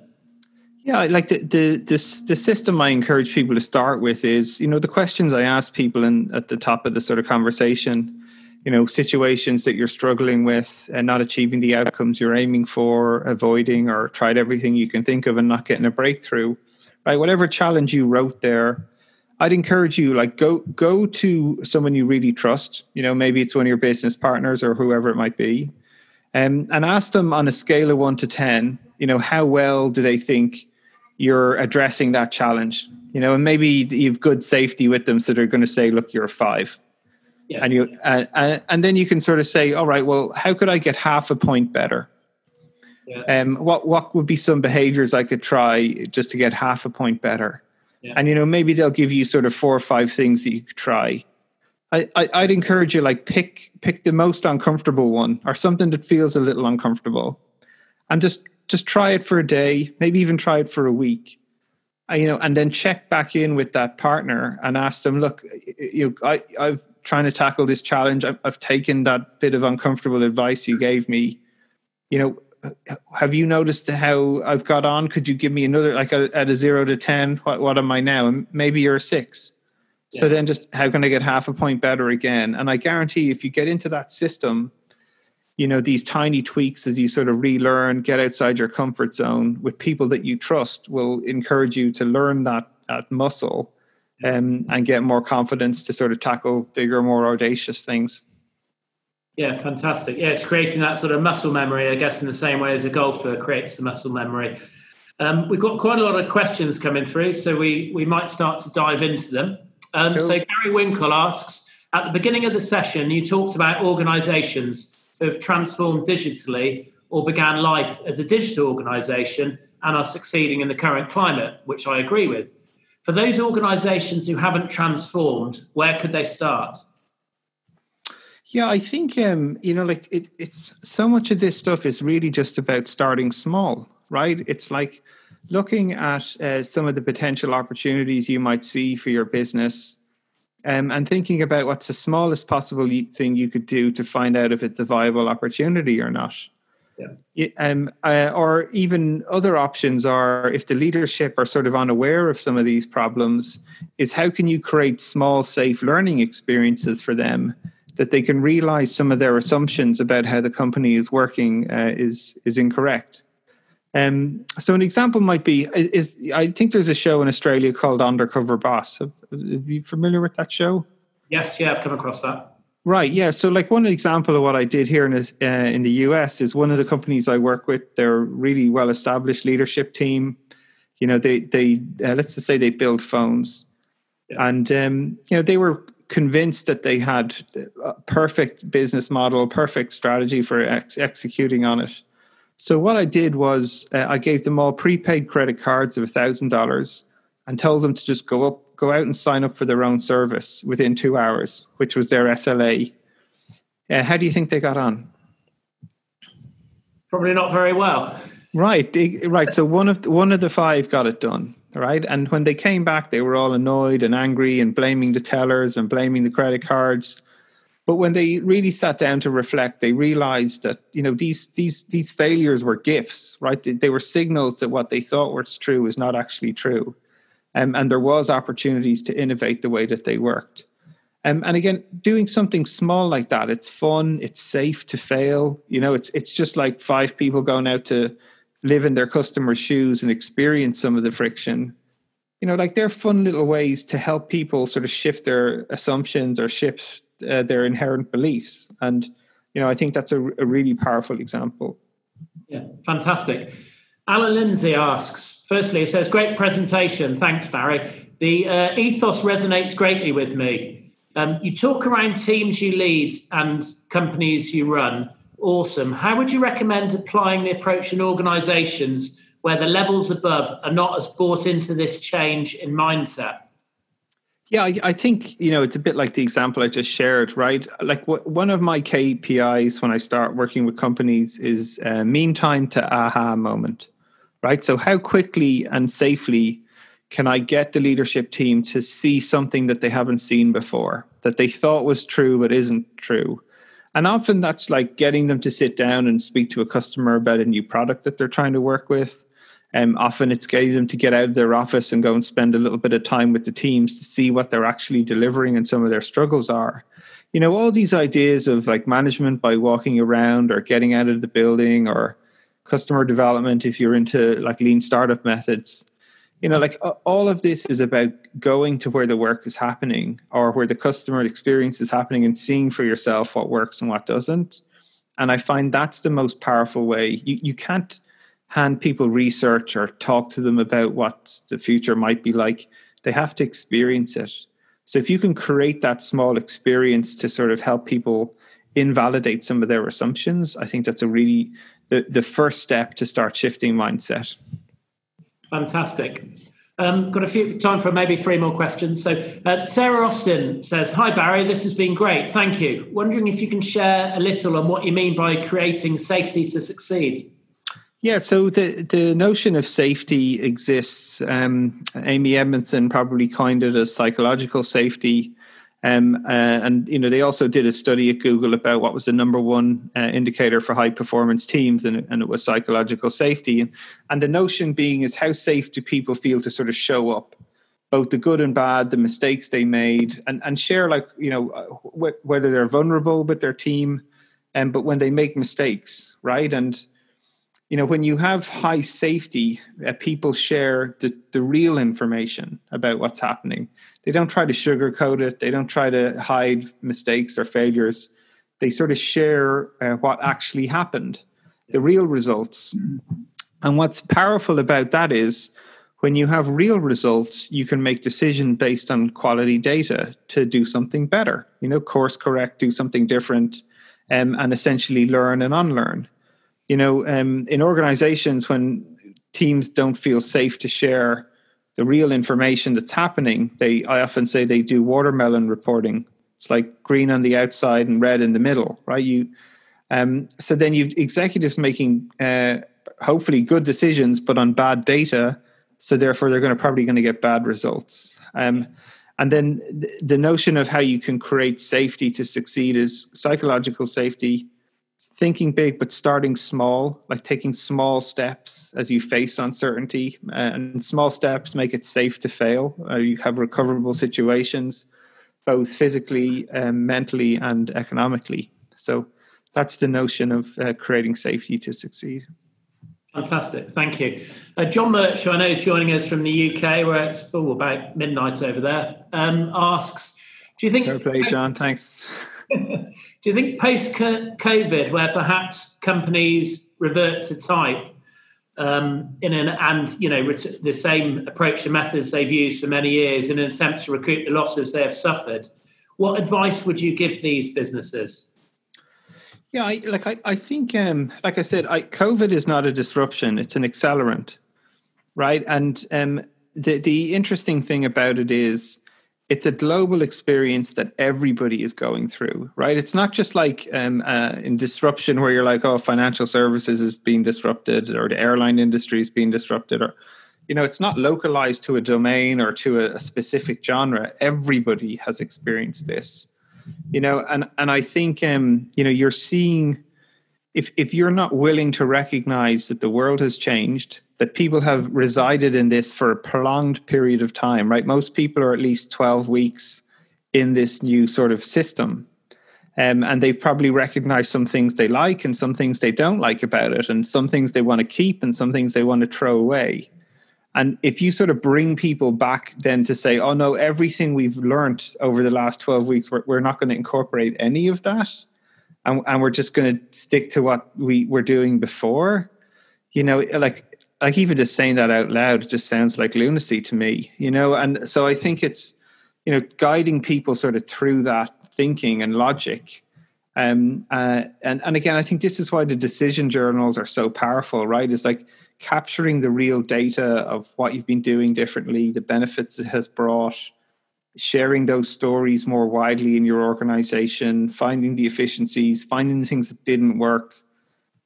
Yeah, like the the the, the system I encourage people to start with is you know the questions I ask people in at the top of the sort of conversation. You know, situations that you're struggling with and not achieving the outcomes you're aiming for, avoiding, or tried everything you can think of and not getting a breakthrough. Right, whatever challenge you wrote there, I'd encourage you like go go to someone you really trust. You know, maybe it's one of your business partners or whoever it might be um, and ask them on a scale of one to 10, you know, how well do they think you're addressing that challenge? You know, and maybe you've good safety with them, so they're going to say, look, you're a five. Yeah. And you uh, and then you can sort of say, all right, well, how could I get half a point better? Yeah. Um, what what would be some behaviors I could try just to get half a point better? Yeah. And you know, maybe they'll give you sort of four or five things that you could try. I, I would encourage you like pick pick the most uncomfortable one or something that feels a little uncomfortable, and just just try it for a day, maybe even try it for a week, you know, and then check back in with that partner and ask them, look, you, I I've trying to tackle this challenge. I've, I've taken that bit of uncomfortable advice you gave me. You know, have you noticed how I've got on? Could you give me another like a, at a zero to ten? What what am I now? And maybe you're a six so then just how can I get half a point better again? And I guarantee if you get into that system, you know, these tiny tweaks as you sort of relearn, get outside your comfort zone with people that you trust will encourage you to learn that, that muscle um, and get more confidence to sort of tackle bigger, more audacious things. Yeah, fantastic. Yeah, it's creating that sort of muscle memory, I guess, in the same way as a golfer creates the muscle memory. Um, we've got quite a lot of questions coming through, so we, we might start to dive into them. Um, cool. So Gary Winkle asks, at the beginning of the session, you talked about organisations who have transformed digitally. or began life as a digital organization and are succeeding in the current climate, which I agree with. For those organizations who haven't transformed, where could they start? Yeah, I think um, you know, like it, it's so much of this stuff is really just about starting small, right? It's like looking at uh, some of the potential opportunities you might see for your business, um, and thinking about what's the smallest possible thing you could do to find out if it's a viable opportunity or not. Yeah. Um, uh, or even other options are if the leadership are sort of unaware of some of these problems, is how can you create small, safe learning experiences for them that they can realize some of their assumptions about how the company is working uh, is is incorrect. Um, so an example might be is, is, I think there's a show in Australia called Undercover Boss. Are you familiar with that show? Yes, yeah, I've come across that. Right, yeah. So, like one example of what I did here in uh, in the US is one of the companies I work with. They're really well established leadership team. You know, they they uh, let's just say they build phones, yeah. and um, you know they were convinced that they had a perfect business model, perfect strategy for ex- executing on it. So what I did was uh, I gave them all prepaid credit cards of a thousand dollars and told them to just go up, go out and sign up for their own service within two hours, which was their SLA. Uh, how do you think they got on? Probably not very well. Right, right. So one of one of the five got it done right? And when they came back, they were all annoyed and angry and blaming the tellers and blaming the credit cards. But when they really sat down to reflect, they realized that you know these these these failures were gifts, right? They were signals that what they thought was true was not actually true, um, and there was opportunities to innovate the way that they worked. Um, and again, doing something small like that, it's fun, it's safe to fail. You know, it's it's just like five people going out to live in their customers' shoes and experience some of the friction. You know, like they're fun little ways to help people sort of shift their assumptions or shift uh, their inherent beliefs. And, you know, I think that's a, a really powerful example. Yeah, fantastic. Alan Lindsay asks, firstly, it says, great presentation. Thanks, Barry. The uh, ethos resonates greatly with me. Um, you talk around teams you lead and companies you run awesome. How would you recommend applying the approach in organizations where the levels above are not as bought into this change in mindset? Yeah, I, I, think you know it's a bit like the example I just shared, right? Like one of my KPIs when I start working with companies is uh, mean time to aha moment, right? So how quickly and safely can I get the leadership team to see something that they haven't seen before, that they thought was true but isn't true? And often that's like getting them to sit down and speak to a customer about a new product that they're trying to work with. Um, often it's getting them to get out of their office and go and spend a little bit of time with the teams to see what they're actually delivering and some of their struggles are. You know, all these ideas of like management by walking around or getting out of the building or customer development if you're into like lean startup methods. You know like all of this is about going to where the work is happening or where the customer experience is happening and seeing for yourself what works and what doesn't. And i find that's the most powerful way. You, you can't hand people research or talk to them about what the future might be like they have to experience it so if you can create that small experience to sort of help people invalidate some of their assumptions i think that's a really the, the first step to start shifting mindset Fantastic. Um, got a few time for maybe three more questions. So uh, Sarah Austin says, "Hi Barry, this has been great. Thank you. Wondering if you can share a little on what you mean by creating safety to succeed." Yeah, so the the notion of safety exists. Um, Amy Edmondson probably coined it as psychological safety. Um, uh, and you know they also did a study at Google about what was the number one uh, indicator for high performance teams, and, and, it was psychological safety. And, and the notion being is how safe do people feel to sort of show up, both the good and bad, the mistakes they made, and and share like you know uh, wh- whether they're vulnerable with their team, and um, but when they make mistakes, right? And you know when you have high safety, uh, people share the the real information about what's happening they don't try to sugarcoat it. They don't try to hide mistakes or failures. They sort of share uh, what actually happened, the real results. And what's powerful about that is when you have real results, you can make decision based on quality data to do something better. You know, course correct, do something different, um, and essentially learn and unlearn. You know, um, in organizations when teams don't feel safe to share the real information that's happening, they I often say they do watermelon reporting. It's like green on the outside and red in the middle, right? You um, so then you've executives making uh, hopefully good decisions, but on bad data. So therefore, they're going to probably going to get bad results. Um, and then the notion of how you can create safety to succeed is psychological safety, thinking big but starting small, like taking small steps as you face uncertainty. And small steps make it safe to fail. Uh, you have recoverable situations, both physically, um, mentally, and economically. So that's the notion of uh, creating safety to succeed. Fantastic, thank you. Uh, John Murch, who I know is joining us from the UK, where it's oh, about midnight over there, um, asks, "Do you think?" Fair play, John. Thanks. do you think post COVID, where perhaps companies revert to type um, in an and you know the same approach and methods they've used for many years in an attempt to recoup the losses they have suffered, what advice would you give these businesses? Yeah, I, like I, I think, um, like I said, I, COVID is not a disruption; it's an accelerant, right? And um, the the interesting thing about it is, it's a global experience that everybody is going through, right? It's not just like um, uh, in disruption where you're like, oh, financial services is being disrupted, or the airline industry is being disrupted, or you know, it's not localized to a domain or to a, a specific genre. Everybody has experienced this you know and and i think um you know you're seeing if if you're not willing to recognize that the world has changed that people have resided in this for a prolonged period of time right most people are at least 12 weeks in this new sort of system um, and they've probably recognized some things they like and some things they don't like about it and some things they want to keep and some things they want to throw away and if you sort of bring people back then to say, oh no, everything we've learned over the last 12 weeks, we're, we're not going to incorporate any of that. And, and we're just going to stick to what we were doing before, you know, like, like even just saying that out loud just sounds like lunacy to me, you know? And so I think it's, you know, guiding people sort of through that thinking and logic. Um, uh, and, and again, I think this is why the decision journals are so powerful, right? It's like, capturing the real data of what you've been doing differently, the benefits it has brought, sharing those stories more widely in your organization, finding the efficiencies, finding the things that didn't work.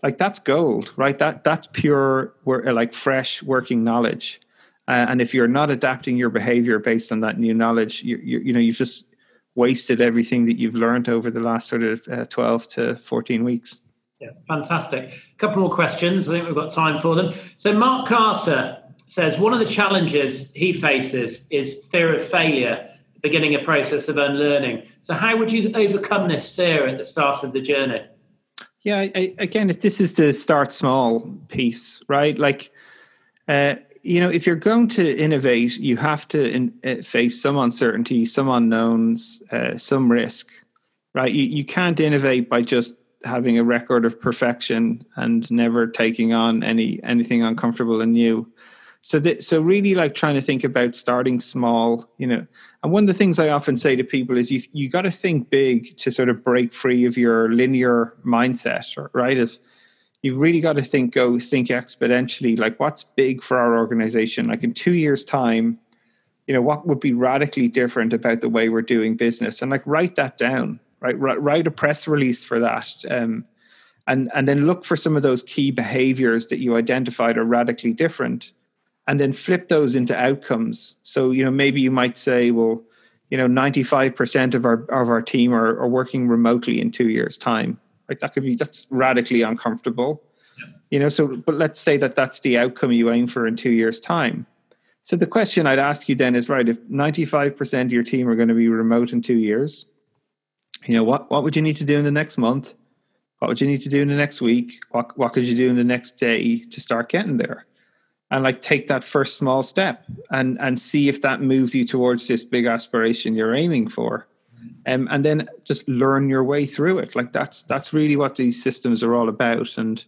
Like that's gold, right? That that's pure, like fresh working knowledge. Uh, and if you're not adapting your behavior based on that new knowledge, you, you, you know you've just wasted everything that you've learned over the last sort of uh, 12 to 14 weeks. Yeah, fantastic. A couple more questions. I think we've got time for them. So, Mark Carter says one of the challenges he faces is fear of failure, beginning a process of unlearning. So, how would you overcome this fear at the start of the journey? Yeah, I, again, this is the start small piece, right? Like, uh, you know, if you're going to innovate, you have to in, uh, face some uncertainty, some unknowns, uh, some risk, right? You, you can't innovate by just having a record of perfection and never taking on any anything uncomfortable and new. So, th- so really, like trying to think about starting small, you know. And one of the things I often say to people is, you you got to think big to sort of break free of your linear mindset, right? Is you've really got to think go think exponentially. Like, what's big for our organization? Like in two years' time, you know, what would be radically different about the way we're doing business? And like write that down right? Write a press release for that. Um, and, and then look for some of those key behaviors that you identified are radically different and then flip those into outcomes. So, you know, maybe you might say, well, you know, 95% of our, of our team are, are working remotely in two years time. Right. That could be, that's radically uncomfortable. You know, so, but let's say that that's the outcome you aim for in two years time. So the question I'd ask you then is, right, if 95% of your team are going to be remote in two years, you know what what would you need to do in the next month what would you need to do in the next week what what could you do in the next day to start getting there and like take that first small step and and see if that moves you towards this big aspiration you're aiming for. Um, and then just learn your way through it. Like that's that's really what these systems are all about. And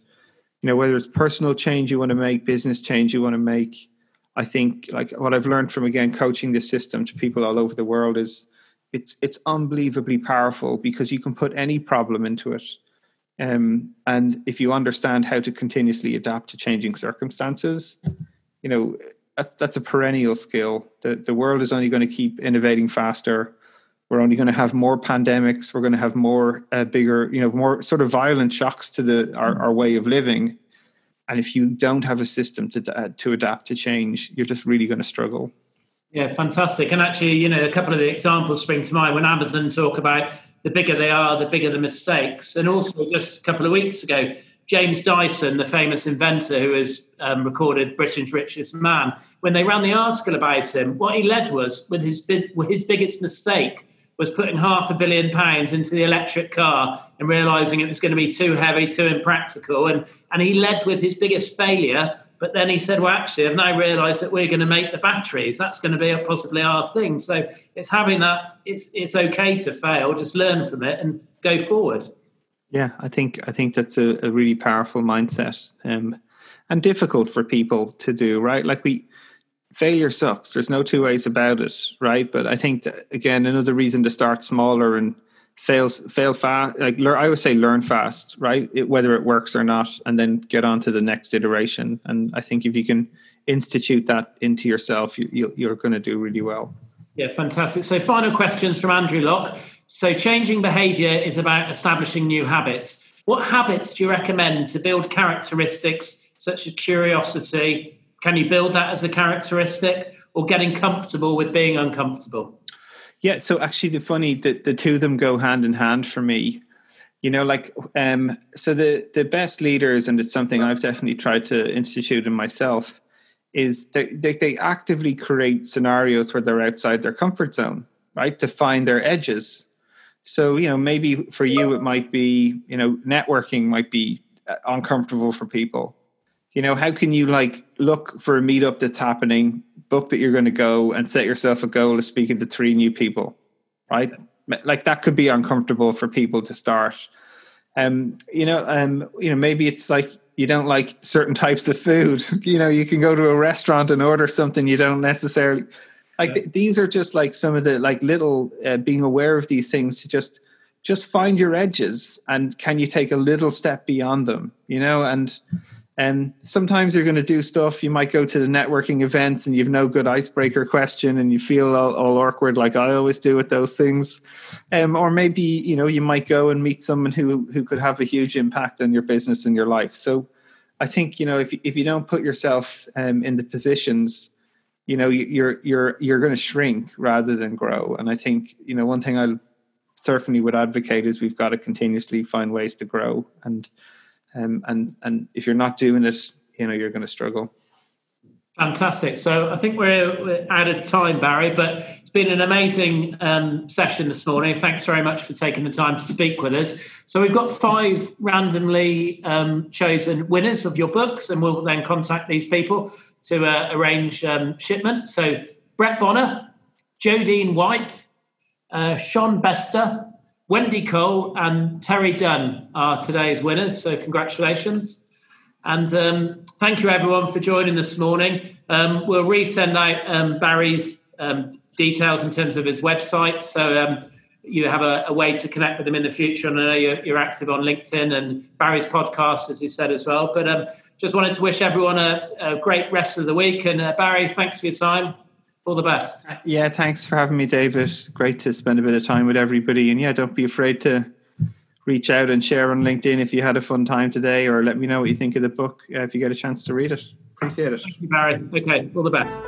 you know whether it's personal change you want to make business change you want to make i think like what i've learned from again coaching this system to people all over the world is it's it's unbelievably powerful because you can put any problem into it Um, and if you understand how to continuously adapt to changing circumstances, you know that's that's a perennial skill. The the world is only going to keep innovating faster. We're only going to have more pandemics. We're going to have more uh, bigger, you know, more sort of violent shocks to the our, our way of living. And if you don't have a system to uh, to adapt to change, you're just really going to struggle. Yeah, fantastic. And actually, you know, a couple of the examples spring to mind when Amazon talk about the bigger they are, the bigger the mistakes. And also, just a couple of weeks ago, James Dyson, the famous inventor who has um, recorded Britain's richest man, when they ran the article about him, what he led was with his with his biggest mistake was putting half a billion pounds into the electric car and realizing it was going to be too heavy, too impractical, and and he led with his biggest failure. But then he said, "Well, actually, I've now realised that we're going to make the batteries. That's going to be possibly our thing." So it's having that. It's it's okay to fail. Just learn from it and go forward. Yeah, I think I think that's a, a really powerful mindset, um, and difficult for people to do. Right, like we failure sucks. There's no two ways about it, right? But I think that, again, another reason to start smaller and fails fail fast. Like I would say, learn fast, right? It, whether it works or not, and then get on to the next iteration. And I think if you can institute that into yourself, you, you, you're going to do really well. Yeah, fantastic. So, final questions from Andrew Locke. So, changing behavior is about establishing new habits. What habits do you recommend to build characteristics such as curiosity? Can you build that as a characteristic or getting comfortable with being uncomfortable? Yeah, so actually, the funny that the two of them go hand in hand for me. You know, like um, so the the best leaders, and it's something I've definitely tried to institute in myself is they, they, they actively create scenarios where they're outside their comfort zone, right? To find their edges. So, you know, maybe for you, it might be, you know, networking might be uh, uncomfortable for people. You know, how can you like look for a meetup that's happening, book that you're going to go and set yourself a goal of speaking to three new people, right? Like that could be uncomfortable for people to start. Um, you know, um, you know, maybe it's like you don't like certain types of food. You know, you can go to a restaurant and order something you don't necessarily like. Yeah. Th- these are just like some of the like little uh, being aware of these things to just just find your edges and can you take a little step beyond them? You know, and and sometimes you're going to do stuff. You might go to the networking events and you've no good icebreaker question and you feel all, all awkward, like I always do with those things. Um, or maybe you know you might go and meet someone who who could have a huge impact on your business and your life. So I think you know if if you don't put yourself um, in the positions, you know you're you're you're going to shrink rather than grow. And I think you know one thing I certainly would advocate is we've got to continuously find ways to grow and um, and and if you're not doing it, you know you're going to struggle. Fantastic. So I think we're, out of time, Barry, but it's been an amazing um, session this morning. Thanks very much for taking the time to speak with us. So we've got five randomly um, chosen winners of your books, and we'll then contact these people to uh, arrange um, shipment. So Brett Bonner, Jodine White, uh, Sean Bester, Wendy Cole and Terry Dunn are today's winners. So, congratulations. And um, thank you, everyone, for joining this morning. Um, we'll resend out um, Barry's um, details in terms of his website. So, um, you have a, a, way to connect with him in the future. And I know you're, you're, active on LinkedIn and Barry's podcast, as you said as well. But um, just wanted to wish everyone a, a, great rest of the week. And uh, Barry, thanks for your time all the best. Yeah, thanks for having me, David. Great to spend a bit of time with everybody. And yeah, don't be afraid to reach out and share on LinkedIn if you had a fun time today, or let me know what you think of the book uh, if you get a chance to read it. Appreciate it. Thank you, Barry. Okay, all the best.